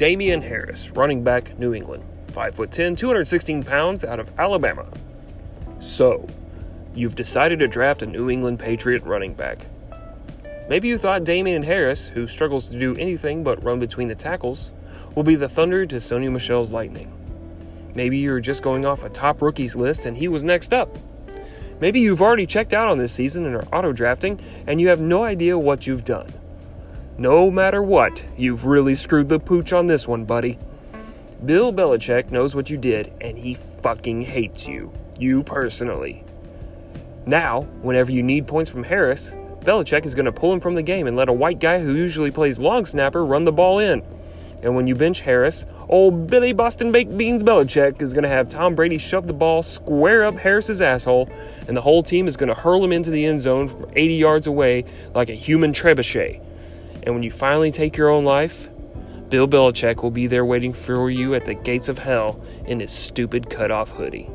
Damien Harris, running back, New England. 5'10, 216 pounds out of Alabama. So, you've decided to draft a New England Patriot running back. Maybe you thought Damien Harris, who struggles to do anything but run between the tackles, will be the thunder to Sony Michel's lightning. Maybe you're just going off a top rookies list and he was next up. Maybe you've already checked out on this season and are auto drafting and you have no idea what you've done. No matter what, you've really screwed the pooch on this one, buddy. Bill Belichick knows what you did and he fucking hates you. You personally. Now, whenever you need points from Harris, Belichick is going to pull him from the game and let a white guy who usually plays long snapper run the ball in. And when you bench Harris, old Billy Boston Baked Beans Belichick is going to have Tom Brady shove the ball square up Harris's asshole, and the whole team is going to hurl him into the end zone from 80 yards away like a human trebuchet. And when you finally take your own life, Bill Belichick will be there waiting for you at the gates of hell in his stupid cutoff hoodie.